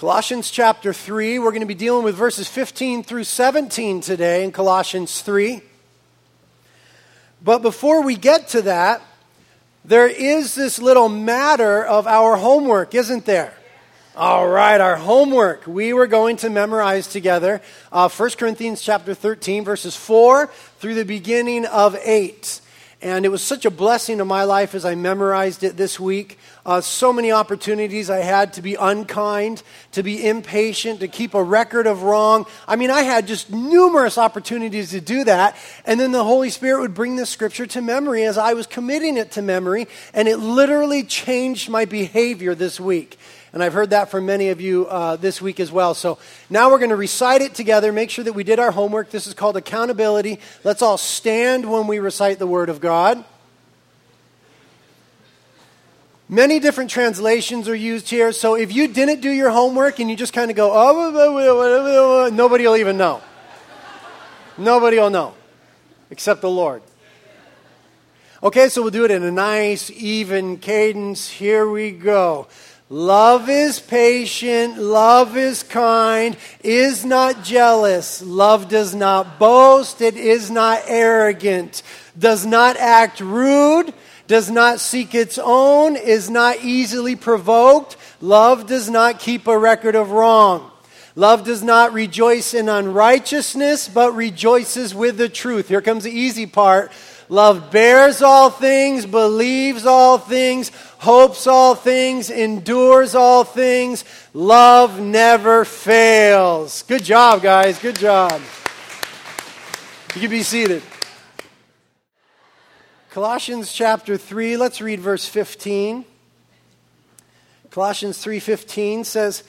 Colossians chapter 3, we're going to be dealing with verses 15 through 17 today in Colossians 3. But before we get to that, there is this little matter of our homework, isn't there? All right, our homework. We were going to memorize together uh, 1 Corinthians chapter 13, verses 4 through the beginning of 8. And it was such a blessing to my life as I memorized it this week. Uh, so many opportunities I had to be unkind, to be impatient, to keep a record of wrong. I mean, I had just numerous opportunities to do that. And then the Holy Spirit would bring the scripture to memory as I was committing it to memory. And it literally changed my behavior this week. And I've heard that from many of you uh, this week as well. So now we're going to recite it together, make sure that we did our homework. This is called accountability. Let's all stand when we recite the Word of God. Many different translations are used here. So if you didn't do your homework and you just kind of go, oh, nobody will even know. Nobody will know except the Lord. Okay, so we'll do it in a nice, even cadence. Here we go. Love is patient, love is kind, is not jealous, love does not boast, it is not arrogant, does not act rude, does not seek its own, is not easily provoked, love does not keep a record of wrong. Love does not rejoice in unrighteousness, but rejoices with the truth. Here comes the easy part. Love bears all things, believes all things, hopes all things, endures all things. Love never fails. Good job, guys. Good job. You can be seated. Colossians chapter 3, let's read verse 15. Colossians 3:15 says,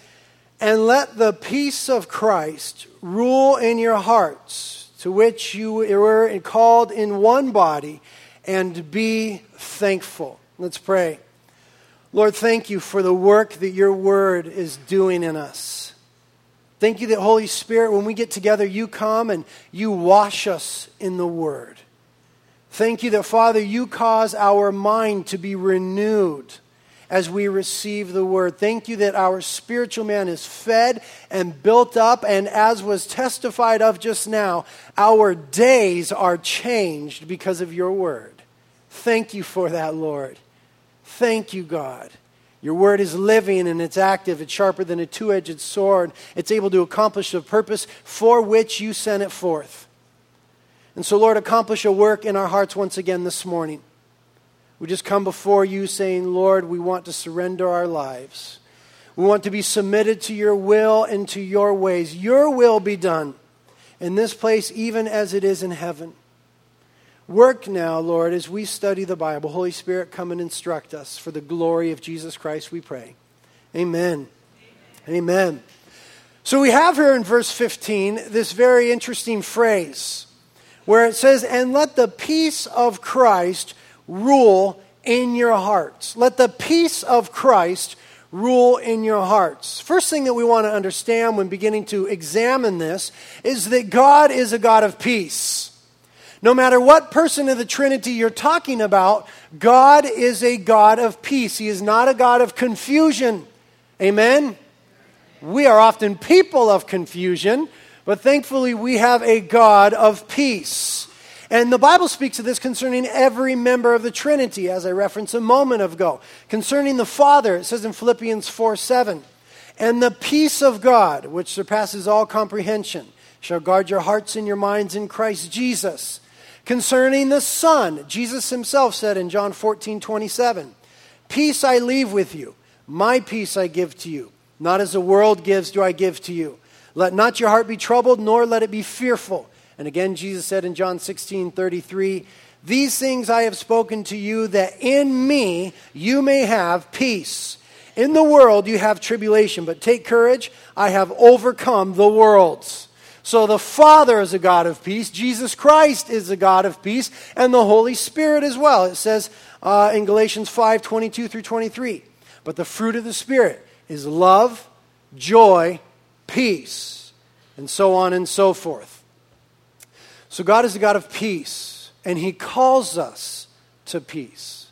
"And let the peace of Christ rule in your hearts." to which you were called in one body, and be thankful. Let's pray. Lord, thank you for the work that your word is doing in us. Thank you that, Holy Spirit, when we get together, you come and you wash us in the word. Thank you that, Father, you cause our mind to be renewed as we receive the word. Thank you that our spiritual man is fed and built up, and as was testified of just now, our days are changed because of your word. Thank you for that, Lord. Thank you, God. Your word is living and it's active. It's sharper than a two edged sword. It's able to accomplish the purpose for which you sent it forth. And so, Lord, accomplish a work in our hearts once again this morning. We just come before you saying, Lord, we want to surrender our lives. We want to be submitted to your will and to your ways. Your will be done in this place, even as it is in heaven. Work now, Lord, as we study the Bible. Holy Spirit, come and instruct us for the glory of Jesus Christ, we pray. Amen. Amen. Amen. So we have here in verse 15 this very interesting phrase where it says, And let the peace of Christ rule in your hearts. Let the peace of Christ rule in your hearts. First thing that we want to understand when beginning to examine this is that God is a God of peace. No matter what person of the Trinity you're talking about, God is a God of peace. He is not a God of confusion. Amen? We are often people of confusion, but thankfully we have a God of peace. And the Bible speaks of this concerning every member of the Trinity, as I referenced a moment ago. Concerning the Father, it says in Philippians 4 7, and the peace of God, which surpasses all comprehension, shall guard your hearts and your minds in Christ Jesus. Concerning the Son, Jesus himself said in John 14 27, Peace I leave with you, my peace I give to you. Not as the world gives, do I give to you. Let not your heart be troubled, nor let it be fearful. And again, Jesus said in John 16 33, These things I have spoken to you, that in me you may have peace. In the world you have tribulation, but take courage, I have overcome the worlds. So the Father is a God of peace, Jesus Christ is a God of peace, and the Holy Spirit as well. It says uh, in Galatians 5 22 through 23. But the fruit of the Spirit is love, joy, peace, and so on and so forth. So God is a God of peace, and He calls us to peace.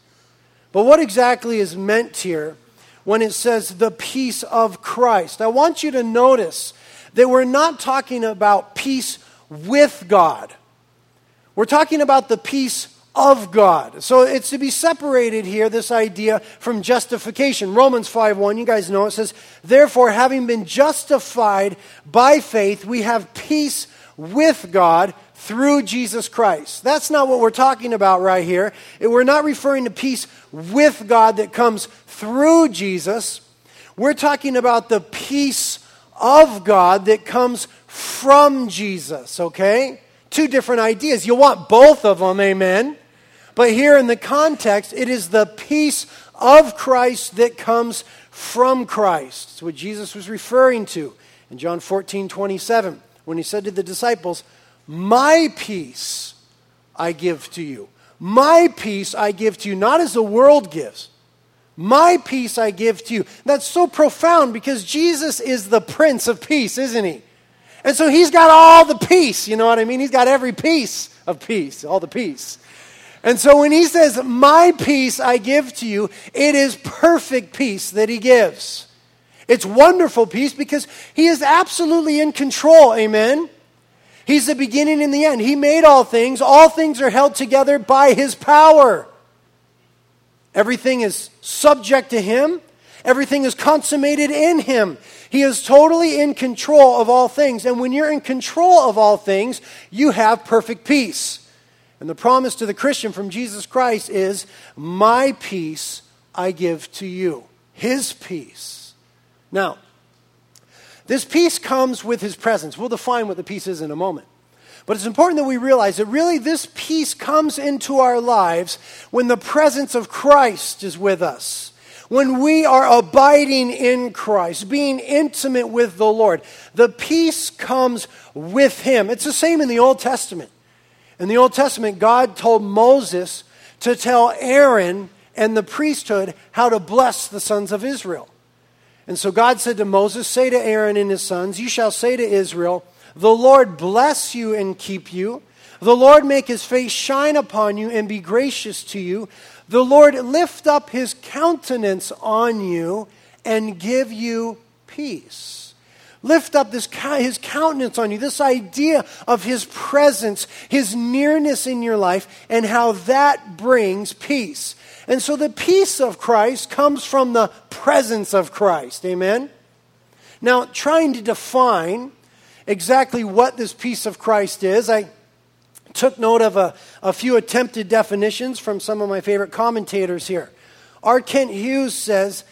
But what exactly is meant here when it says the peace of Christ. I want you to notice that we're not talking about peace with God. We're talking about the peace of God. So it's to be separated here, this idea from justification. Romans 5 1, you guys know it says, Therefore, having been justified by faith, we have peace with God through Jesus Christ. That's not what we're talking about right here. We're not referring to peace with God that comes through Jesus. We're talking about the peace of God that comes from Jesus, okay? Two different ideas. You want both of them, amen? But here in the context, it is the peace of Christ that comes from Christ. It's what Jesus was referring to in John 14 27 when he said to the disciples, My peace I give to you. My peace I give to you, not as the world gives. My peace I give to you. That's so profound because Jesus is the Prince of Peace, isn't he? And so he's got all the peace, you know what I mean? He's got every piece of peace, all the peace. And so when he says, My peace I give to you, it is perfect peace that he gives. It's wonderful peace because he is absolutely in control. Amen. He's the beginning and the end. He made all things. All things are held together by his power. Everything is subject to him, everything is consummated in him. He is totally in control of all things. And when you're in control of all things, you have perfect peace. And the promise to the Christian from Jesus Christ is, My peace I give to you. His peace. Now, this peace comes with his presence. We'll define what the peace is in a moment. But it's important that we realize that really this peace comes into our lives when the presence of Christ is with us. When we are abiding in Christ, being intimate with the Lord, the peace comes with Him. It's the same in the Old Testament. In the Old Testament, God told Moses to tell Aaron and the priesthood how to bless the sons of Israel. And so God said to Moses, Say to Aaron and his sons, You shall say to Israel, The Lord bless you and keep you. The Lord make his face shine upon you and be gracious to you. The Lord lift up his countenance on you and give you peace lift up this, his countenance on you, this idea of his presence, his nearness in your life, and how that brings peace. And so the peace of Christ comes from the presence of Christ. Amen? Now, trying to define exactly what this peace of Christ is, I took note of a, a few attempted definitions from some of my favorite commentators here. R. Kent Hughes says,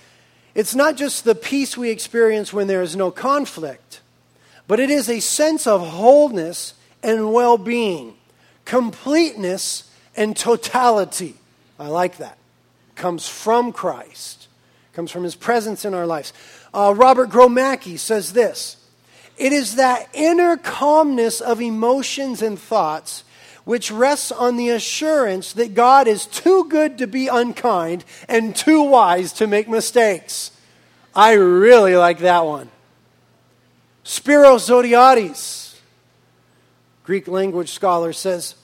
it's not just the peace we experience when there is no conflict, but it is a sense of wholeness and well being, completeness and totality. I like that. Comes from Christ, comes from his presence in our lives. Uh, Robert Gromacki says this It is that inner calmness of emotions and thoughts which rests on the assurance that God is too good to be unkind and too wise to make mistakes. I really like that one. Spiros Zodhiates, Greek language scholar, says,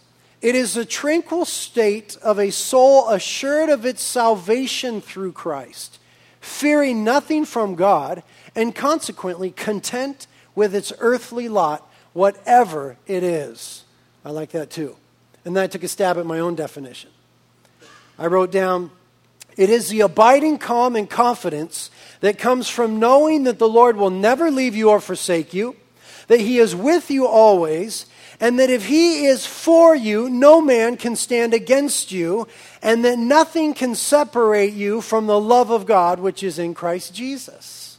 It is a tranquil state of a soul assured of its salvation through Christ, fearing nothing from God, and consequently content with its earthly lot, whatever it is. I like that too. And then I took a stab at my own definition. I wrote down, It is the abiding calm and confidence that comes from knowing that the Lord will never leave you or forsake you, that He is with you always, and that if He is for you, no man can stand against you, and that nothing can separate you from the love of God which is in Christ Jesus.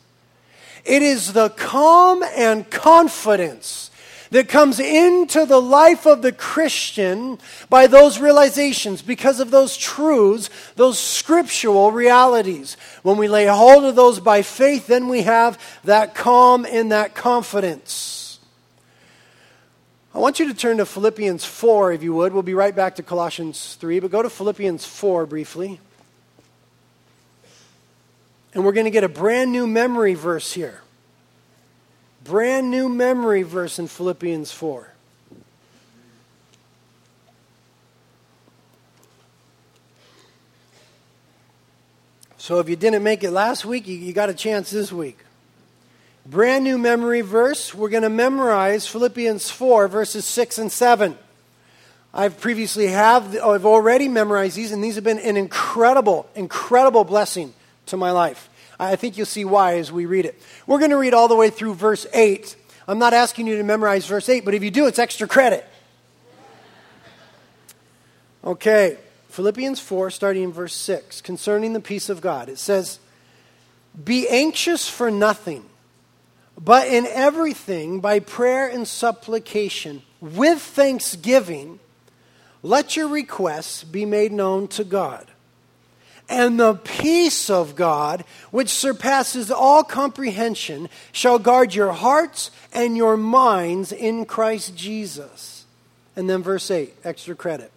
It is the calm and confidence that comes into the life of the Christian by those realizations, because of those truths, those scriptural realities. When we lay hold of those by faith, then we have that calm and that confidence. I want you to turn to Philippians 4, if you would. We'll be right back to Colossians 3, but go to Philippians 4 briefly. And we're going to get a brand new memory verse here brand new memory verse in Philippians 4. So if you didn't make it last week, you, you got a chance this week. Brand new memory verse. We're going to memorize Philippians 4, verses 6 and 7. I've previously have, I've already memorized these, and these have been an incredible, incredible blessing to my life. I think you'll see why as we read it. We're going to read all the way through verse 8. I'm not asking you to memorize verse 8, but if you do, it's extra credit. Okay, Philippians 4, starting in verse 6, concerning the peace of God. It says, Be anxious for nothing, but in everything, by prayer and supplication, with thanksgiving, let your requests be made known to God. And the peace of God, which surpasses all comprehension, shall guard your hearts and your minds in Christ Jesus. And then verse 8, extra credit.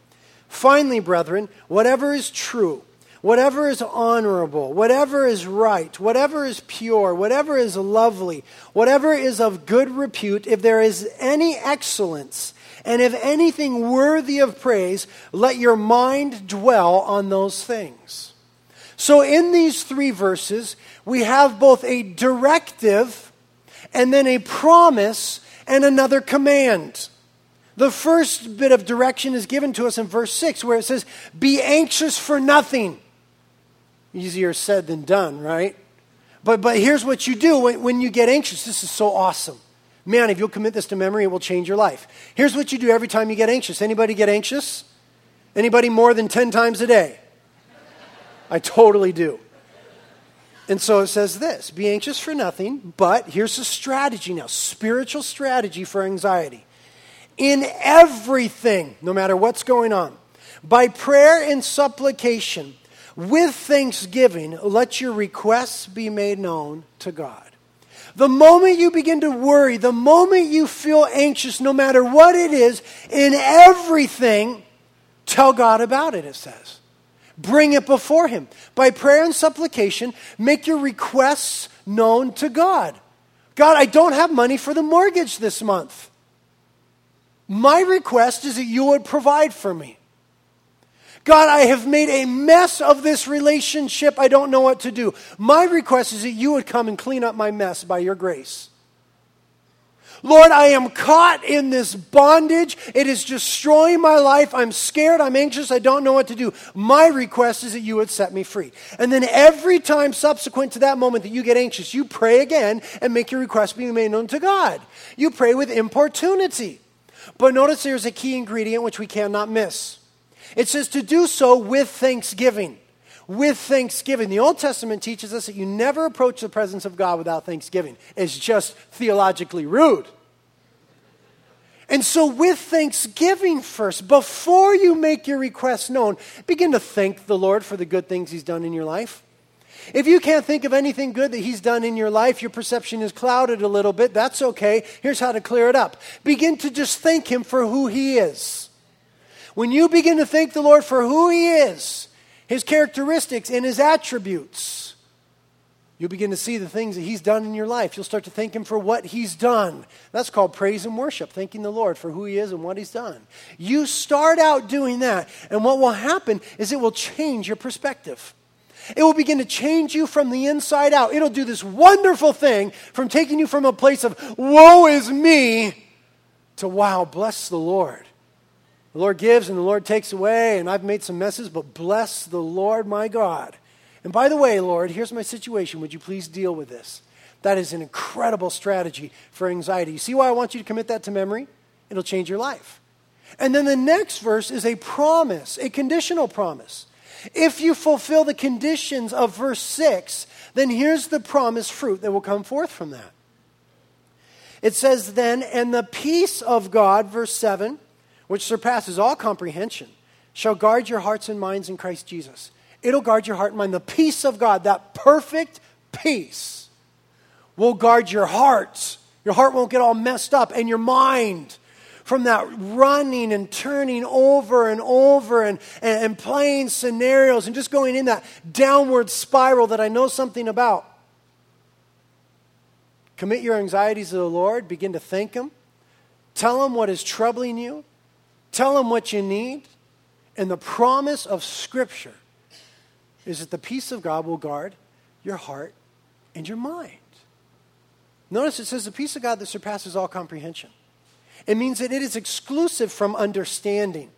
Finally, brethren, whatever is true, whatever is honorable, whatever is right, whatever is pure, whatever is lovely, whatever is of good repute, if there is any excellence, and if anything worthy of praise, let your mind dwell on those things. So, in these three verses, we have both a directive and then a promise and another command. The first bit of direction is given to us in verse 6, where it says, Be anxious for nothing. Easier said than done, right? But, but here's what you do when, when you get anxious. This is so awesome. Man, if you'll commit this to memory, it will change your life. Here's what you do every time you get anxious. Anybody get anxious? Anybody more than 10 times a day? I totally do. And so it says this be anxious for nothing, but here's a strategy now spiritual strategy for anxiety. In everything, no matter what's going on, by prayer and supplication, with thanksgiving, let your requests be made known to God. The moment you begin to worry, the moment you feel anxious, no matter what it is, in everything, tell God about it, it says. Bring it before Him. By prayer and supplication, make your requests known to God. God, I don't have money for the mortgage this month. My request is that you would provide for me. God, I have made a mess of this relationship. I don't know what to do. My request is that you would come and clean up my mess by your grace. Lord, I am caught in this bondage. It is destroying my life. I'm scared. I'm anxious. I don't know what to do. My request is that you would set me free. And then every time subsequent to that moment that you get anxious, you pray again and make your request be made known to God. You pray with importunity. But notice there's a key ingredient which we cannot miss. It says to do so with thanksgiving. With thanksgiving. The Old Testament teaches us that you never approach the presence of God without thanksgiving. It's just theologically rude. And so, with thanksgiving first, before you make your request known, begin to thank the Lord for the good things He's done in your life. If you can't think of anything good that He's done in your life, your perception is clouded a little bit, that's okay. Here's how to clear it up begin to just thank Him for who He is. When you begin to thank the Lord for who He is, His characteristics, and His attributes, You'll begin to see the things that He's done in your life. You'll start to thank Him for what He's done. That's called praise and worship, thanking the Lord for who He is and what He's done. You start out doing that, and what will happen is it will change your perspective. It will begin to change you from the inside out. It'll do this wonderful thing from taking you from a place of, woe is me, to, wow, bless the Lord. The Lord gives and the Lord takes away, and I've made some messes, but bless the Lord my God. And by the way, Lord, here's my situation. Would you please deal with this? That is an incredible strategy for anxiety. You see why I want you to commit that to memory? It'll change your life. And then the next verse is a promise, a conditional promise. If you fulfill the conditions of verse 6, then here's the promised fruit that will come forth from that. It says then, and the peace of God, verse 7, which surpasses all comprehension, shall guard your hearts and minds in Christ Jesus. It'll guard your heart and mind. The peace of God, that perfect peace, will guard your heart. Your heart won't get all messed up, and your mind from that running and turning over and over and, and, and, playing scenarios and just going in that downward spiral that I know something about. Commit your anxieties to the Lord, begin to thank Him, tell Him what is troubling you, tell Him what you need, and the promise of Scripture is that the peace of God will guard your heart and your mind. Notice it says the peace of God that surpasses all comprehension. It means that it is exclusive from understanding.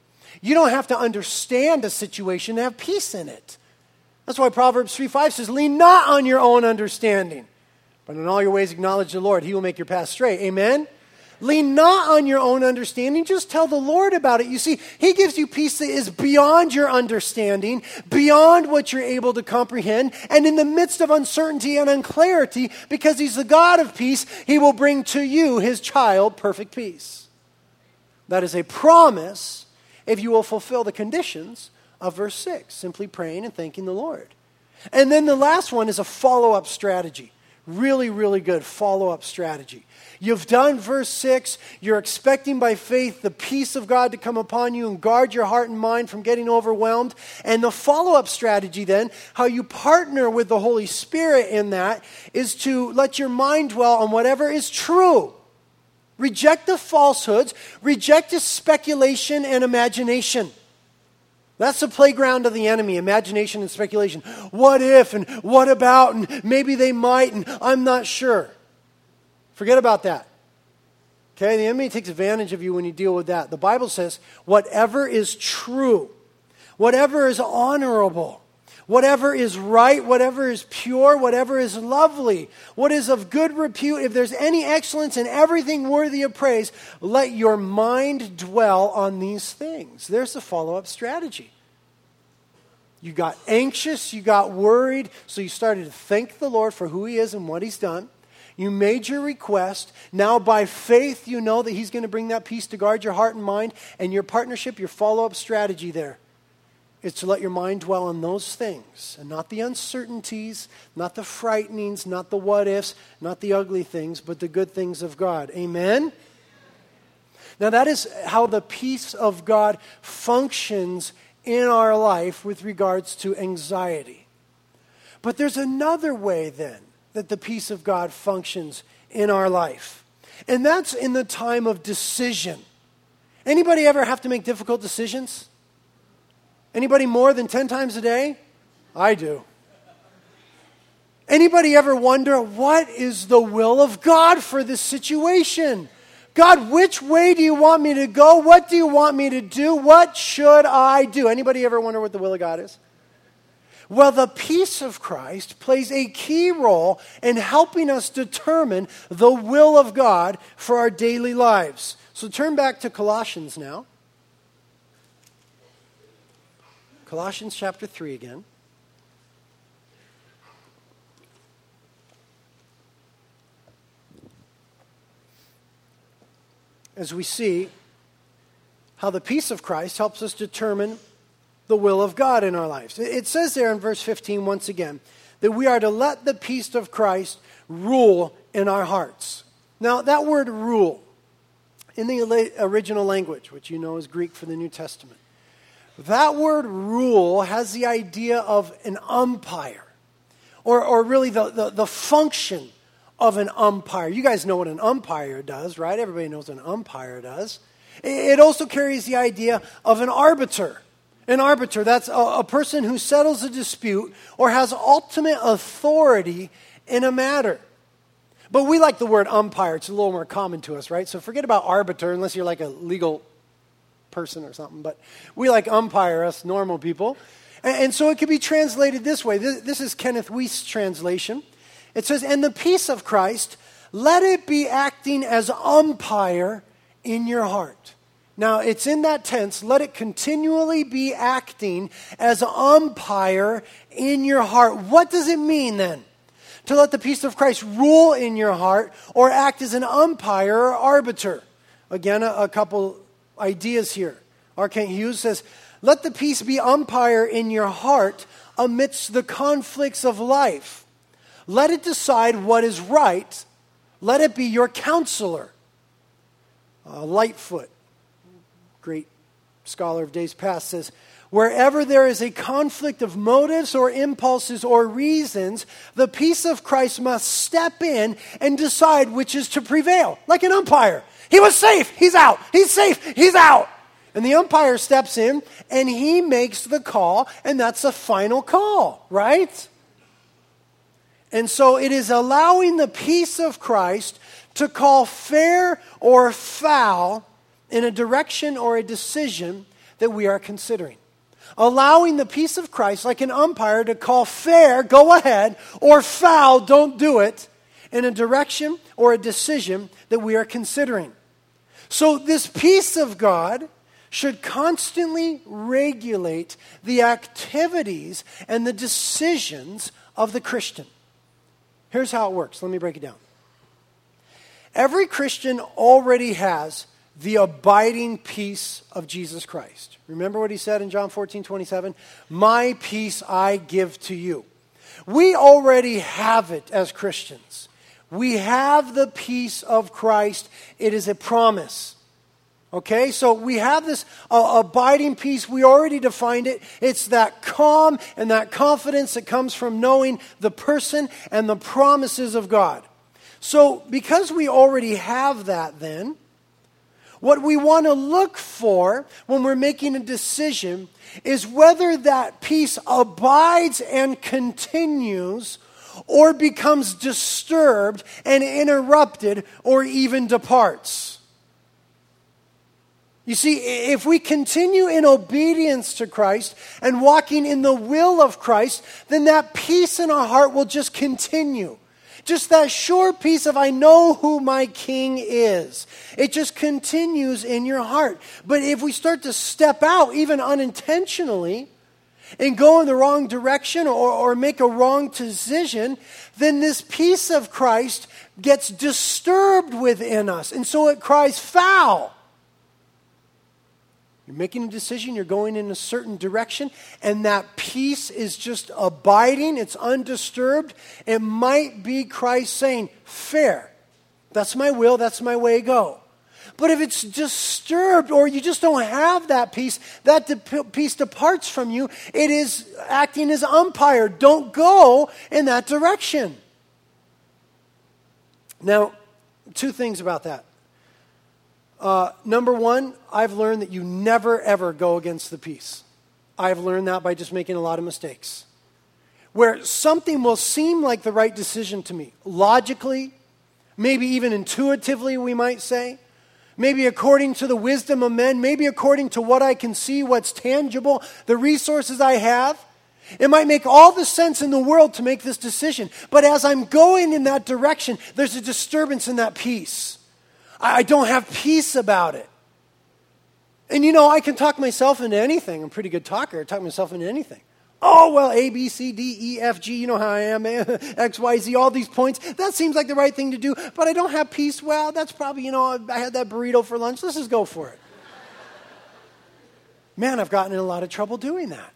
You don't have to understand a situation to have peace in it. That's why Proverbs 3 5 says, Lean not on your own understanding, but in all your ways acknowledge the Lord. He will make your path straight. Amen? Lean not on your own understanding, just tell the Lord about it. You see, He gives you peace that is beyond your understanding, beyond what you're able to comprehend, and in the midst of uncertainty and unclarity, because He's the God of peace, He will bring to you, His child, perfect peace. That is a promise if you will fulfill the conditions of verse 6, simply praying and thanking the Lord. And then the last one is a follow up strategy. Really, really good follow up strategy. You've done verse 6. You're expecting by faith the peace of God to come upon you and guard your heart and mind from getting overwhelmed. And the follow up strategy, then, how you partner with the Holy Spirit in that, is to let your mind dwell on whatever is true. Reject the falsehoods, reject the speculation and imagination. That's the playground of the enemy, imagination and speculation. What if and what about and maybe they might and I'm not sure. Forget about that. Okay, the enemy takes advantage of you when you deal with that. The Bible says, whatever is true, whatever is honorable, whatever is right, whatever is pure, whatever is lovely, what is of good repute, if there's any excellence in everything worthy of praise, let your mind dwell on these things. There's the follow up strategy. You got anxious, you got worried, so you started to thank the Lord for who He is and what He's done. You made your request. Now, by faith, you know that He's going to bring that peace to guard your heart and mind. And your partnership, your follow up strategy there is to let your mind dwell on those things and not the uncertainties, not the frightenings, not the what ifs, not the ugly things, but the good things of God. Amen? Now, that is how the peace of God functions in our life with regards to anxiety. But there's another way then that the peace of God functions in our life. And that's in the time of decision. Anybody ever have to make difficult decisions? Anybody more than 10 times a day? I do. Anybody ever wonder what is the will of God for this situation? God, which way do you want me to go? What do you want me to do? What should I do? Anybody ever wonder what the will of God is? Well, the peace of Christ plays a key role in helping us determine the will of God for our daily lives. So turn back to Colossians now. Colossians chapter 3 again. As we see how the peace of Christ helps us determine the will of God in our lives. It says there in verse 15, once again, that we are to let the peace of Christ rule in our hearts. Now, that word rule, in the original language, which you know is Greek for the New Testament, that word rule has the idea of an umpire, or, or really the, the, the function of an umpire. You guys know what an umpire does, right? Everybody knows what an umpire does. It also carries the idea of an arbiter. An arbiter, that's a, a person who settles a dispute or has ultimate authority in a matter. But we like the word umpire. It's a little more common to us, right? So forget about arbiter unless you're like a legal person or something. But we like umpire, us normal people. And, and so it could be translated this way. This, this is Kenneth Wuest's translation. It says, And the peace of Christ, let it be acting as umpire in your heart. Now, it's in that tense. Let it continually be acting as umpire in your heart. What does it mean then? To let the peace of Christ rule in your heart or act as an umpire or arbiter? Again, a, a couple ideas here. R. Kent Hughes says, Let the peace be umpire in your heart amidst the conflicts of life. Let it decide what is right. Let it be your counselor. Uh, Lightfoot great scholar of days past, says, Wherever there is a conflict of motives or impulses or reasons, the peace of Christ must step in and decide which is to prevail, like an umpire. He was safe, he's out. He's safe, he's out. And the umpire steps in and he makes the call, and that's a final call, right? And so it is allowing the peace of Christ to call fair or foul in a direction or a decision that we are considering. Allowing the peace of Christ, like an umpire, to call fair, go ahead, or foul, don't do it, in a direction or a decision that we are considering. So, this peace of God should constantly regulate the activities and the decisions of the Christian. Here's how it works. Let me break it down. Every Christian already has the abiding peace of Jesus Christ. Remember what he said in John 14, 27? My peace I give to you. We already have it as Christians. We have the peace of Christ. It is a promise. Okay, so we have this uh, abiding peace. We already defined it. It's that calm and that confidence that comes from knowing the person and the promises of God. So, because we already have that, then, what we want to look for when we're making a decision is whether that peace abides and continues or becomes disturbed and interrupted or even departs. You see, if we continue in obedience to Christ and walking in the will of Christ, then that peace in our heart will just continue. Just that sure peace of, I know who my king is. It just continues in your heart. But if we start to step out, even unintentionally, and go in the wrong direction or, or make a wrong decision, then this peace of Christ gets disturbed within us. And so it cries foul. You're making a decision, you're going in a certain direction, and that peace is just abiding, it's undisturbed. It might be Christ saying, Fair. That's my will, that's my way, go. But if it's disturbed or you just don't have that peace, that de- peace departs from you, it is acting as umpire. Don't go in that direction. Now, two things about that. Uh, number one, I've learned that you never ever go against the peace. I've learned that by just making a lot of mistakes. Where something will seem like the right decision to me, logically, maybe even intuitively, we might say, maybe according to the wisdom of men, maybe according to what I can see, what's tangible, the resources I have. It might make all the sense in the world to make this decision. But as I'm going in that direction, there's a disturbance in that peace. I don't have peace about it. And you know, I can talk myself into anything. I'm a pretty good talker. I talk myself into anything. Oh, well, A, B, C, D, E, F, G, you know how I am, X, Y, Z, all these points. That seems like the right thing to do, but I don't have peace. Well, that's probably, you know, I had that burrito for lunch. Let's just go for it. Man, I've gotten in a lot of trouble doing that.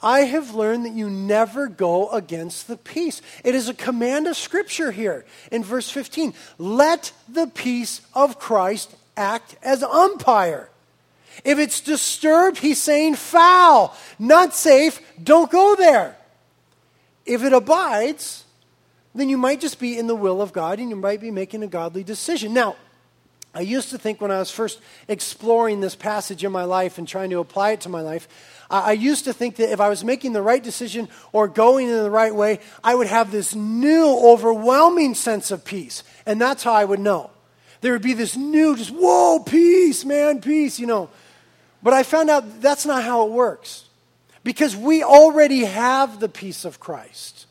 I have learned that you never go against the peace. It is a command of Scripture here in verse 15. Let the peace of Christ act as umpire. If it's disturbed, he's saying foul, not safe, don't go there. If it abides, then you might just be in the will of God and you might be making a godly decision. Now, I used to think when I was first exploring this passage in my life and trying to apply it to my life, I used to think that if I was making the right decision or going in the right way, I would have this new, overwhelming sense of peace. And that's how I would know. There would be this new, just, whoa, peace, man, peace, you know. But I found out that's not how it works. Because we already have the peace of Christ.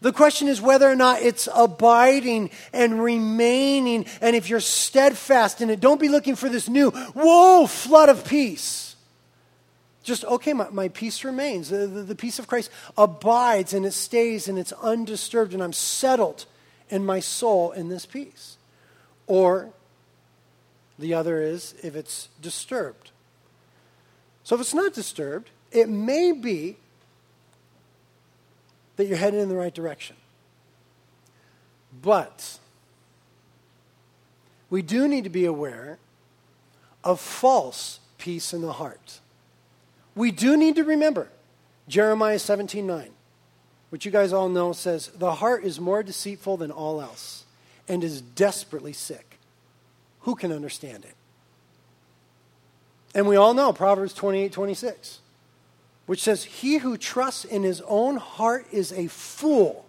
The question is whether or not it's abiding and remaining, and if you're steadfast in it. Don't be looking for this new, whoa, flood of peace just, okay, my, my peace remains. The, the, the, peace of Christ abides and it stays and it's undisturbed, and I'm settled in my soul in this peace. Or the other is if it's disturbed. So if it's not disturbed, it may be that you're headed in the right direction. But we do need to be aware of false peace in the heart we do need to remember Jeremiah 17 9, which you guys all know says, The heart is more deceitful than all else and is desperately sick. Who can understand it? And we all know Proverbs 28 26, which says, He who trusts in his own heart is a fool,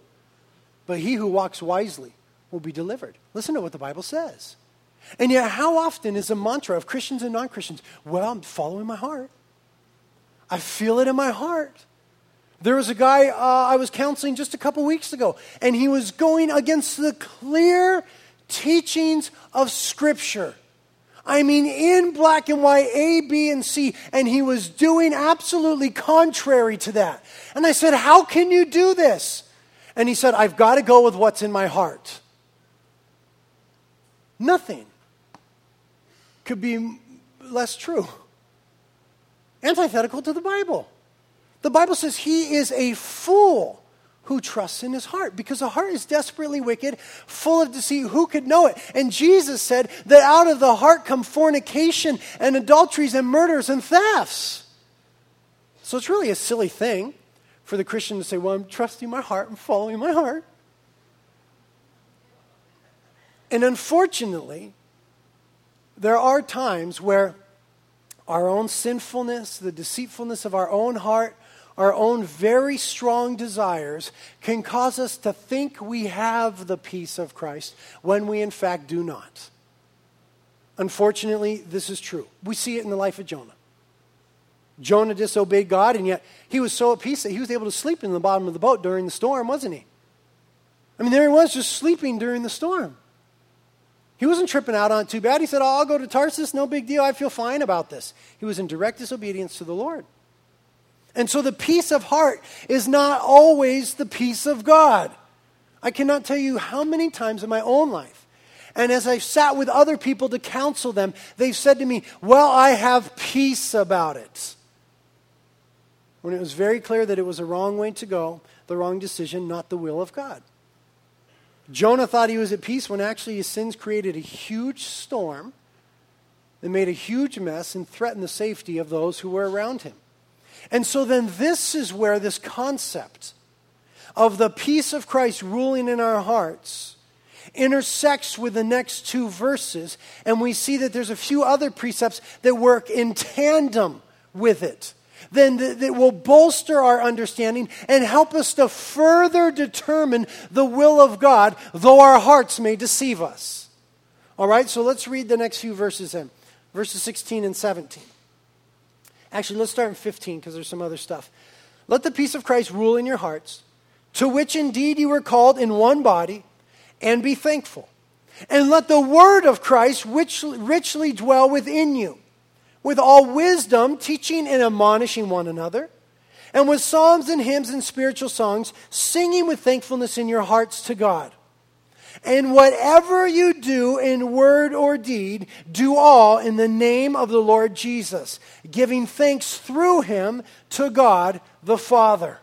but he who walks wisely will be delivered. Listen to what the Bible says. And yet, how often is the mantra of Christians and non Christians, well, I'm following my heart? I feel it in my heart. There was a guy uh, I was counseling just a couple weeks ago, and he was going against the clear teachings of Scripture. I mean, in black and white, A, B, and C, and he was doing absolutely contrary to that. And I said, How can you do this? And he said, I've got to go with what's in my heart. Nothing could be less true. Antithetical to the Bible. The Bible says he is a fool who trusts in his heart because the heart is desperately wicked, full of deceit. Who could know it? And Jesus said that out of the heart come fornication and adulteries and murders and thefts. So it's really a silly thing for the Christian to say, Well, I'm trusting my heart, I'm following my heart. And unfortunately, there are times where our own sinfulness, the deceitfulness of our own heart, our own very strong desires can cause us to think we have the peace of Christ when we in fact do not. Unfortunately, this is true. We see it in the life of Jonah. Jonah disobeyed God, and yet he was so at peace that he was able to sleep in the bottom of the boat during the storm, wasn't he? I mean, there he was just sleeping during the storm. He wasn't tripping out on it too bad. He said, oh, I'll go to Tarsus, no big deal. I feel fine about this. He was in direct disobedience to the Lord. And so the peace of heart is not always the peace of God. I cannot tell you how many times in my own life, and as I've sat with other people to counsel them, they've said to me, Well, I have peace about it. When it was very clear that it was a wrong way to go, the wrong decision, not the will of God. Jonah thought he was at peace when actually his sins created a huge storm that made a huge mess and threatened the safety of those who were around him. And so then this is where this concept of the peace of Christ ruling in our hearts intersects with the next two verses, and we see that there's a few other precepts that work in tandem with it. Then that will bolster our understanding and help us to further determine the will of God, though our hearts may deceive us. All right, so let's read the next few verses then verses 16 and 17. Actually, let's start in 15 because there's some other stuff. Let the peace of Christ rule in your hearts, to which indeed you were called in one body, and be thankful. And let the word of Christ richly, richly dwell within you, with all wisdom, teaching and admonishing one another, and with psalms and hymns and spiritual songs, singing with thankfulness in your hearts to God. And whatever you do in word or deed, do all in the name of the Lord Jesus, giving thanks through him to God the Father.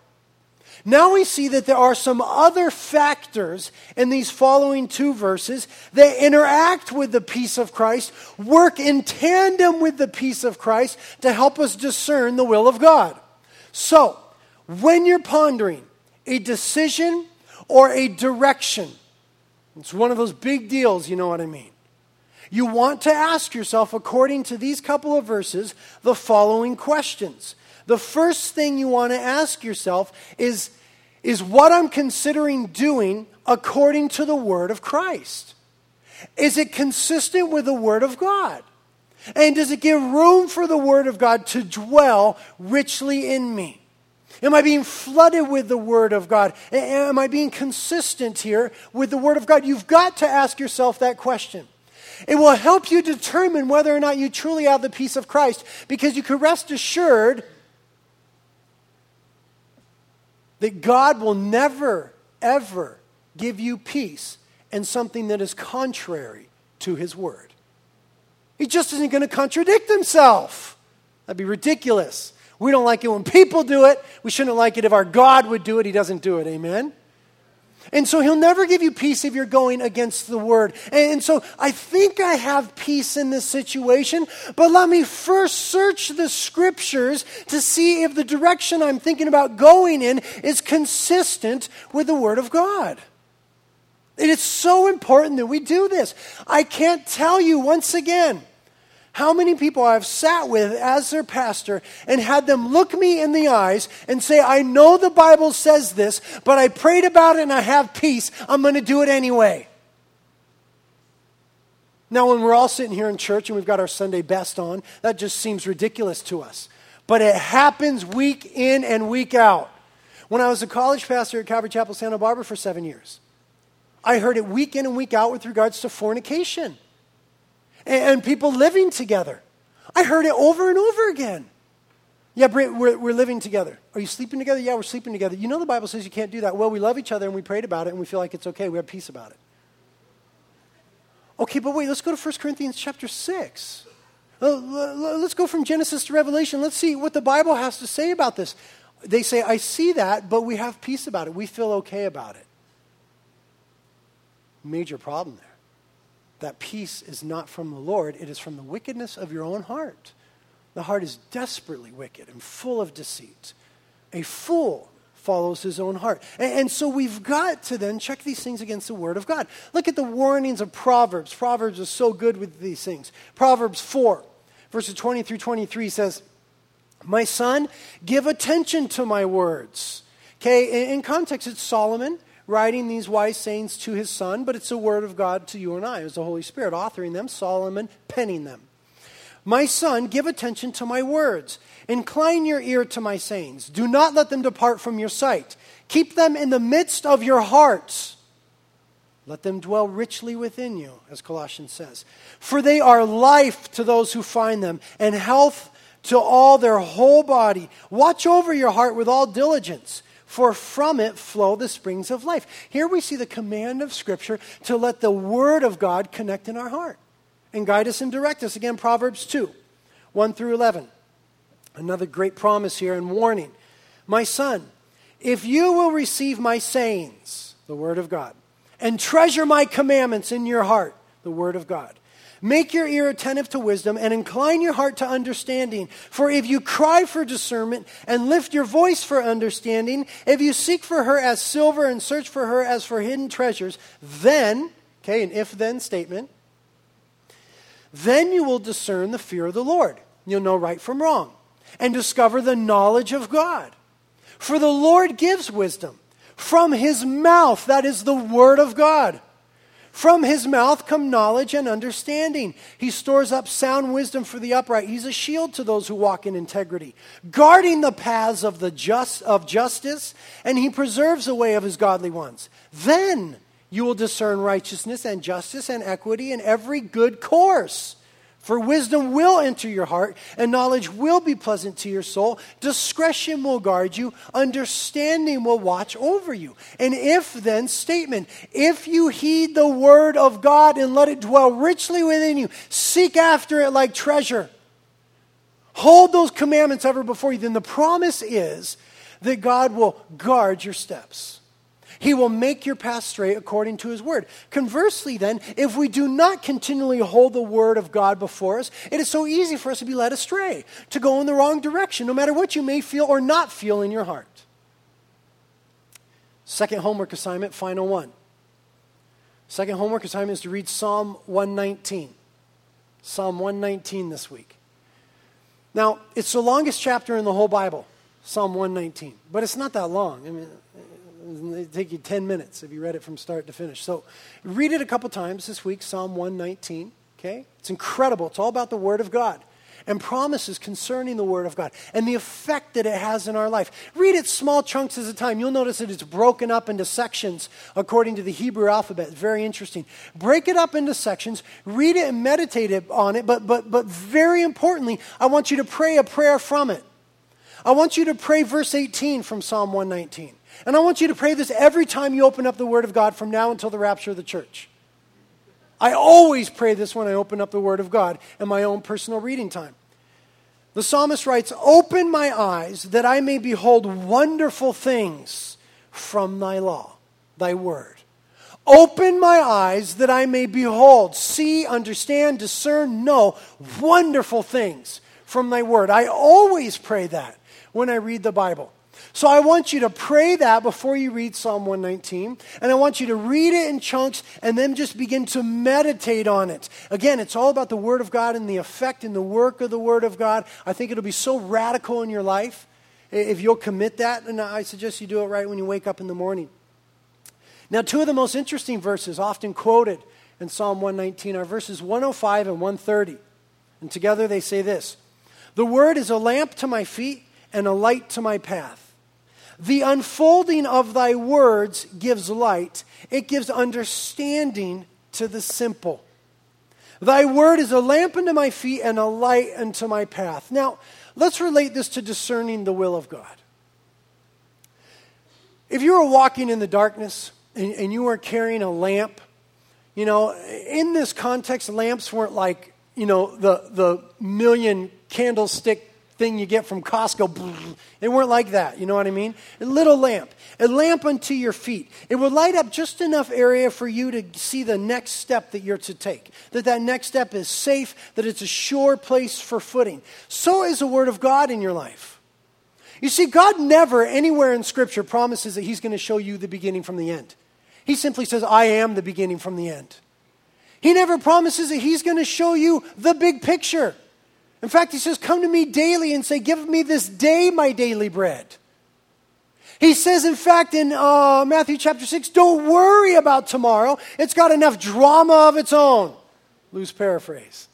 Now we see that there are some other factors in these following two verses that interact with the peace of Christ, work in tandem with the peace of Christ to help us discern the will of God. So, when you're pondering a decision or a direction, it's one of those big deals, you know what I mean. You want to ask yourself, according to these couple of verses, the following questions. The first thing you want to ask yourself is Is what I'm considering doing according to the Word of Christ? Is it consistent with the Word of God? And does it give room for the Word of God to dwell richly in me? Am I being flooded with the Word of God? Am I being consistent here with the Word of God? You've got to ask yourself that question. It will help you determine whether or not you truly have the peace of Christ because you can rest assured that God will never, ever give you peace in something that is contrary to His Word. He just isn't going to contradict Himself. That'd be ridiculous. We don't like it when people do it. We shouldn't like it if our God would do it. He doesn't do it. Amen? And so he'll never give you peace if you're going against the word. And so I think I have peace in this situation, but let me first search the scriptures to see if the direction I'm thinking about going in is consistent with the word of God. It is so important that we do this. I can't tell you once again How many people I've sat with as their pastor and had them look me in the eyes and say, I know the Bible says this, but I prayed about it and I have peace. I'm going to do it anyway. Now, when we're all sitting here in church and we've got our Sunday best on, that just seems ridiculous to us. But it happens week in and week out. When I was a college pastor at Calvary Chapel, Santa Barbara for seven years, I heard it week in and week out with regards to fornication and, people living together. I heard it over and over again. Yeah, we're, we're living together. Are you sleeping together? Yeah, we're sleeping together. You know the Bible says you can't do that. Well, we love each other and we prayed about it and we feel like it's okay. We have peace about it. Okay, but wait, let's go to 1 Corinthians chapter 6. Uh, let's go from Genesis to Revelation. Let's see what the Bible has to say about this. They say, I see that, but we have peace about it. We feel okay about it. Major problem there that peace is not from the Lord, it is from the wickedness of your own heart. The heart is desperately wicked and full of deceit. A fool follows his own heart. And, and, so we've got to then check these things against the Word of God. Look at the warnings of Proverbs. Proverbs is so good with these things. Proverbs 4, verses 20 through 23 says, My son, give attention to my words. Okay, in, in context, it's Solomon writing these wise sayings to his son, but it's a word of God to you and I. It's the Holy Spirit authoring them, Solomon penning them. My son, give attention to my words. Incline your ear to my sayings. Do not let them depart from your sight. Keep them in the midst of your hearts. Let them dwell richly within you, as Colossians says. For they are life to those who find them, and health to all their whole body. Watch over your heart with all diligence for from it flow the springs of life. Here we see the command of Scripture to let the Word of God connect in our heart and guide us and direct us. Again, Proverbs 2 1 through 11. Another great promise here and warning. My son, if you will receive my sayings, the Word of God, and treasure my commandments in your heart, the Word of God, Make your ear attentive to wisdom and incline your heart to understanding. For if you cry for discernment and lift your voice for understanding, if you seek for her as silver and search for her as for hidden treasures, then, okay, an if then statement, then you will discern the fear of the Lord. You'll know right from wrong and discover the knowledge of God. For the Lord gives wisdom. From his mouth, that is the word of God. From his mouth come knowledge and understanding. He stores up sound wisdom for the upright. He's a shield to those who walk in integrity, guarding the paths of the just of justice, and he preserves the way of his godly ones. Then you will discern righteousness and justice and equity in every good course. For wisdom will enter your heart, and knowledge will be pleasant to your soul. Discretion will guard you, understanding will watch over you. An if then statement if you heed the word of God and let it dwell richly within you, seek after it like treasure. Hold those commandments ever before you. Then the promise is that God will guard your steps. He will make your path straight according to his word. Conversely, then, if we do not continually hold the word of God before us, it is so easy for us to be led astray, to go in the wrong direction, no matter what you may feel or not feel in your heart. Second homework assignment, final one. Second homework assignment is to read Psalm 119. Psalm 119 this week. Now, it's the longest chapter in the whole Bible, Psalm 119, but it's not that long. I mean, It'd take you 10 minutes if you read it from start to finish. So read it a couple times this week, Psalm 119. Okay? It's incredible. It's all about the Word of God and promises concerning the Word of God and the effect that it has in our life. Read it small chunks at a time. You'll notice that it's broken up into sections according to the Hebrew alphabet. It's very interesting. Break it up into sections, read it and meditate on it, but, but, but very importantly, I want you to pray a prayer from it. I want you to pray verse 18 from Psalm 119. And I want you to pray this every time you open up the Word of God from now until the rapture of the church. I always pray this when I open up the Word of God in my own personal reading time. The psalmist writes, Open my eyes that I may behold wonderful things from thy law, thy word. Open my eyes that I may behold, see, understand, discern, know wonderful things from thy word. I always pray that when I read the Bible. So I want you to pray that before you read Psalm 119, and I want you to read it in chunks and then just begin to meditate on it. Again, it's all about the Word of God and the effect and the work of the Word of God. I think it'll be so radical in your life if you'll commit that, and I suggest you do it right when you wake up in the morning. Now, two of the most interesting verses often quoted in Psalm 119 are verses 105 and 130. And together they say this The Word is a lamp to my feet and a light to my path. The unfolding of thy words gives light, it gives understanding to the simple. Thy word is a lamp unto my feet and a light unto my path. Now, let's relate this to discerning the will of God. If you were walking in the darkness and, and you were carrying a lamp, you know, in this context, lamps weren't like, you know, the, the million candlestick thing you get from Costco. They weren't like that. You know what I mean? A little lamp, a lamp unto your feet. It would light up just enough area for you to see the next step that you're to take. That that next step is safe, that it's a sure place for footing. So is the Word of God in your life. You see, God never, anywhere in Scripture, promises that He's going to show you the beginning from the end. He simply says, I am the beginning from the end. He never promises that He's going to show you the big picture. In fact, he says, Come to me daily and say, Give me this day my daily bread. He says, in fact, in uh, Matthew chapter 6, don't worry about tomorrow. It's got enough drama of its own. Loose paraphrase.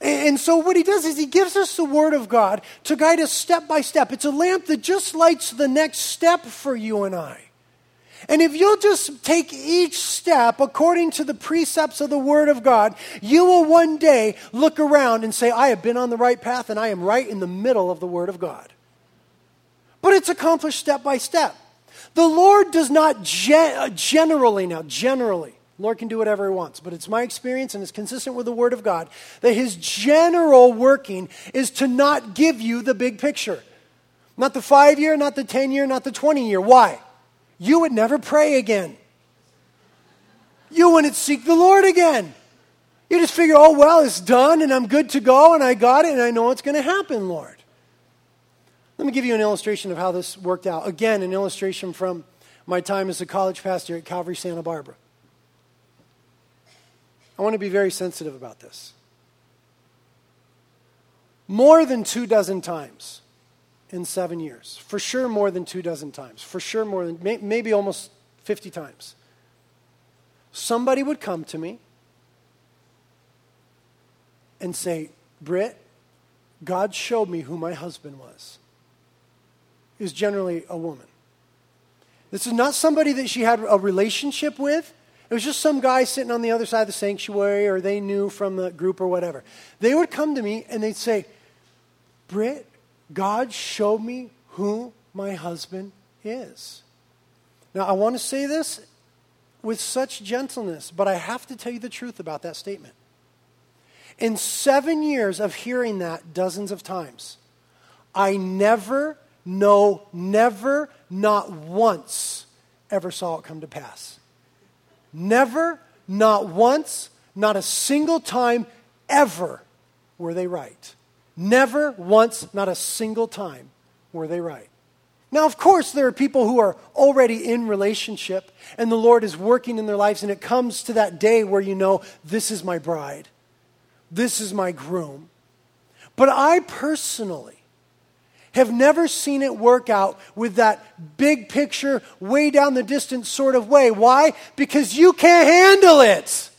And, and so, what he does is he gives us the Word of God to guide us step by step. It's a lamp that just lights the next step for you and I. And if you'll just take each step according to the precepts of the Word of God, you will one day look around and say, I have been on the right path and I am right in the middle of the Word of God. But it's accomplished step by step. The Lord does not gen- uh, generally, now, generally, Lord can do whatever He wants, but it's my experience and it's consistent with the Word of God that His general working is to not give you the big picture. Not the five year, not the 10 year, not the 20 year. Why? You would never pray again. You wouldn't seek the Lord again. You just figure, oh, well, it's done and I'm good to go and I got it and I know what's going to happen, Lord. Let me give you an illustration of how this worked out. Again, an illustration from my time as a college pastor at Calvary Santa Barbara. I want to be very sensitive about this. More than two dozen times, in seven years. For sure, more than two dozen times. For sure, more than maybe almost 50 times. Somebody would come to me and say, Britt, God showed me who my husband was. Is generally a woman. This is not somebody that she had a relationship with. It was just some guy sitting on the other side of the sanctuary, or they knew from the group or whatever. They would come to me and they'd say, Britt, God showed me who my husband is. Now, I want to say this with such gentleness, but I have to tell you the truth about that statement. In seven years of hearing that dozens of times, I never, no, never, not once ever saw it come to pass. Never, not once, not a single time ever were they right. Never once, not a single time, were they right. Now, of course, there are people who are already in relationship and the Lord is working in their lives, and it comes to that day where you know, this is my bride, this is my groom. But I personally have never seen it work out with that big picture, way down the distance sort of way. Why? Because you can't handle it.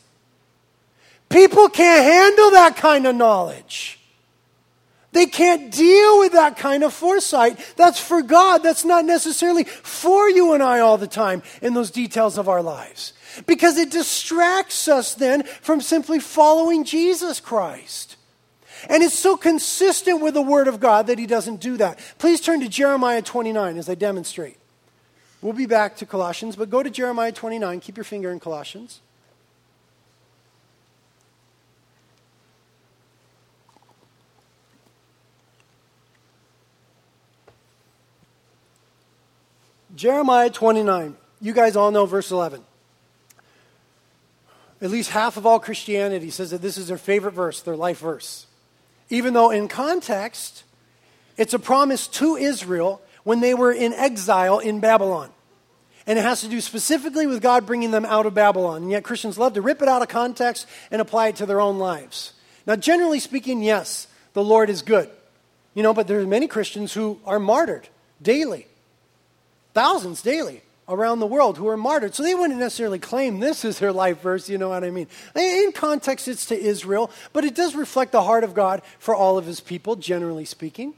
People can't handle that kind of knowledge. They can't deal with that kind of foresight. That's for God. That's not necessarily for you and I all the time in those details of our lives. Because it distracts us then from simply following Jesus Christ. And it's so consistent with the Word of God that He doesn't do that. Please turn to Jeremiah 29 as I demonstrate. We'll be back to Colossians, but go to Jeremiah 29. Keep your finger in Colossians. Jeremiah 29. You guys all know verse 11. At least half of all Christianity says that this is their favorite verse, their life verse. Even though in context, It's a promise to Israel when they were in exile in Babylon. And it has to do specifically with God bringing them out of Babylon. And yet Christians love to rip it out of context and apply it to their own lives. Now, generally speaking, yes, the Lord is good. You know, but there are many Christians who are martyred daily, thousands daily around the world who are martyred. So they wouldn't necessarily claim this is their life verse, you know what I mean? In context, it's to Israel, but it does reflect the heart of God for all of his people, generally speaking.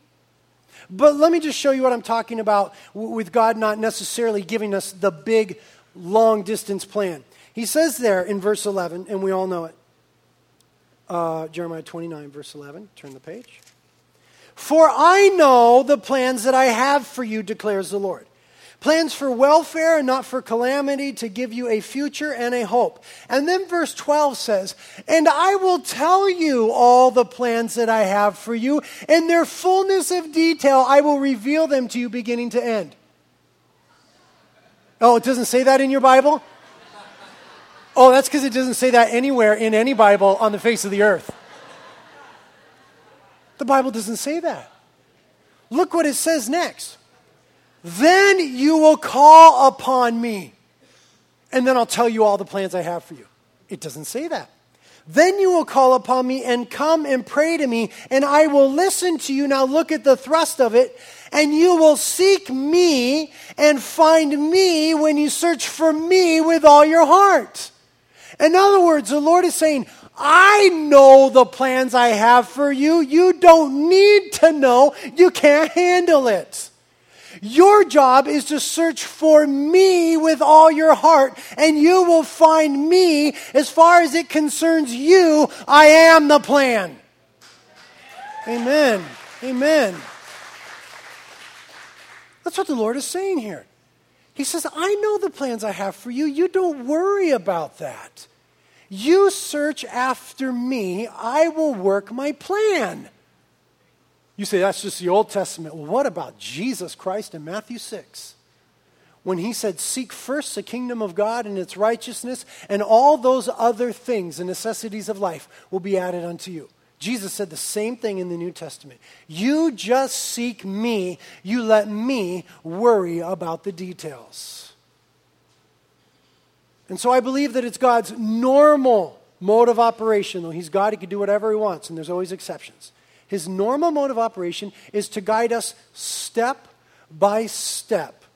But let me just show you what I'm talking about with God not necessarily giving us the big, long distance plan. He says there in verse 11, and we all know it uh, Jeremiah 29, verse 11. Turn the page. For I know the plans that I have for you, declares the Lord plans for welfare and not for calamity, to give you a future and a hope. And then verse 12 says, And I will tell you all the plans that I have for you. In their fullness of detail, I will reveal them to you beginning to end. Oh, it doesn't say that in your Bible? Oh, that's because it doesn't say that anywhere in any Bible on the face of the earth. The Bible doesn't say that. Look what it says next. Then you will call upon me, and then I'll tell you all the plans I have for you. It doesn't say that. Then you will call upon me and come and pray to me, and I will listen to you. Now, look at the thrust of it. And you will seek me and find me when you search for me with all your heart. In other words, the Lord is saying, I know the plans I have for you. You don't need to know. You can't handle it. Your job is to search for me with all your heart, and you will find me as far as it concerns you. I am the plan. Amen. Amen. That's what the Lord is saying here. He says, I know the plans I have for you. You don't worry about that. You search after me, I will work my plan. You say that's just the Old Testament. Well, what about Jesus Christ in Matthew 6? When he said, Seek first the kingdom of God and its righteousness, and all those other things, the necessities of life, will be added unto you. Jesus said the same thing in the New Testament. You just seek me, you let me worry about the details. And so I believe that it's God's normal mode of operation, though He's God, He can do whatever He wants, and there's always exceptions. His normal mode of operation is to guide us step by step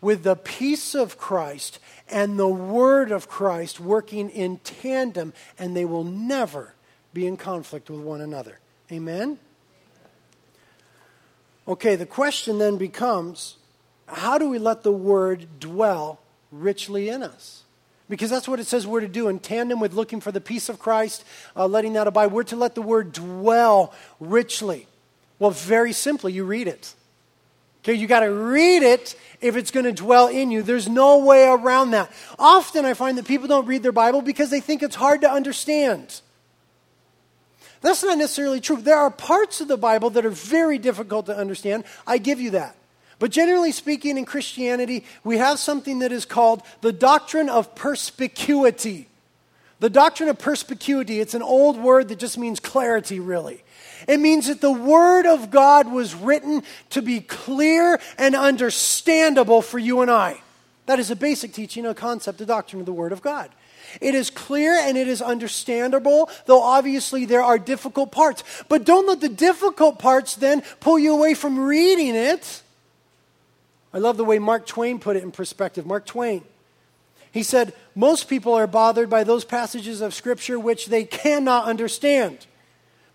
with the peace of Christ and the word of Christ working in tandem, and they will never be in conflict with one another. Amen? Okay, the question then becomes how do we let the word dwell richly in us? Because that's what it says we're to do in tandem with looking for the peace of Christ, uh, letting that abide. We're to let the word dwell richly. Well, very simply, you read it. Okay, you got to read it if it's going to dwell in you. There's no way around that. Often I find that people don't read their Bible because they think it's hard to understand. That's not necessarily true. There are parts of the Bible that are very difficult to understand. I give you that. But generally speaking, in Christianity, we have something that is called the doctrine of perspicuity. The doctrine of perspicuity, it's an old word that just means clarity, really. It means that the Word of God was written to be clear and understandable for you and I. That is a basic teaching, a concept, a doctrine of the Word of God. It is clear and it is understandable, though obviously there are difficult parts. But don't let the difficult parts then pull you away from reading it I love the way Mark Twain put it in perspective. Mark Twain, he said, Most people are bothered by those passages of Scripture which they cannot understand.